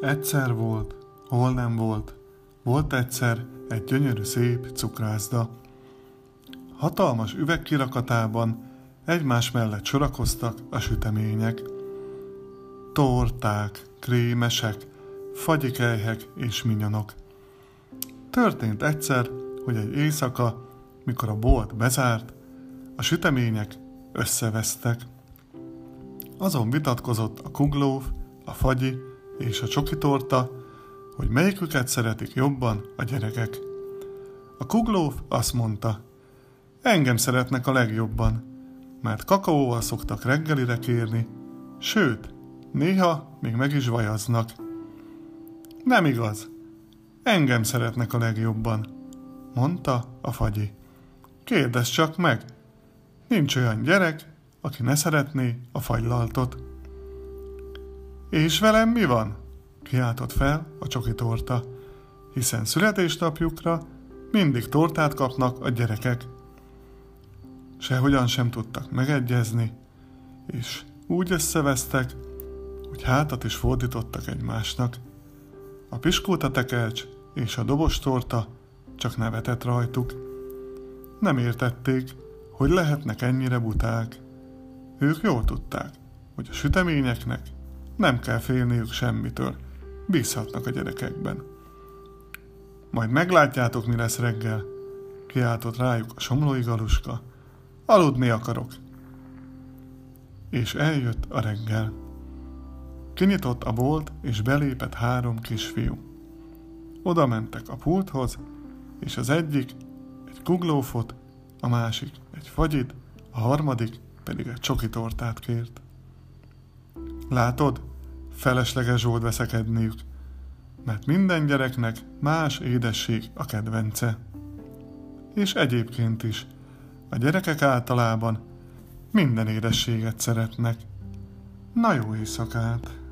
Egyszer volt, hol nem volt, volt egyszer egy gyönyörű szép cukrászda. Hatalmas üvegkirakatában egymás mellett sorakoztak a sütemények. Torták, krémesek, fagyikelyhek és minyonok. Történt egyszer, hogy egy éjszaka, mikor a bolt bezárt, a sütemények összevesztek. Azon vitatkozott a kuglóf, a fagyi és a csokitorta, hogy melyiküket szeretik jobban a gyerekek. A kuglóf azt mondta, engem szeretnek a legjobban, mert kakaóval szoktak reggelire kérni, sőt, néha még meg is vajaznak. Nem igaz, engem szeretnek a legjobban, mondta a fagyi. Kérdezz csak meg, nincs olyan gyerek, aki ne szeretné a fagylaltot. És velem mi van? kiáltott fel a csoki torta, hiszen születésnapjukra mindig tortát kapnak a gyerekek. Sehogyan sem tudtak megegyezni, és úgy összevesztek, hogy hátat is fordítottak egymásnak. A piskóta tekercs és a dobos torta csak nevetett rajtuk. Nem értették, hogy lehetnek ennyire buták. Ők jól tudták, hogy a süteményeknek nem kell félniük semmitől, bízhatnak a gyerekekben. Majd meglátjátok, mi lesz reggel, kiáltott rájuk a somlói galuska. Aludni akarok. És eljött a reggel. Kinyitott a bolt, és belépett három kisfiú. Oda mentek a pulthoz, és az egyik egy kuglófot, a másik egy fagyit, a harmadik pedig egy csoki tortát kért. Látod, felesleges volt veszekedniük, mert minden gyereknek más édesség a kedvence. És egyébként is, a gyerekek általában minden édességet szeretnek. Na jó éjszakát!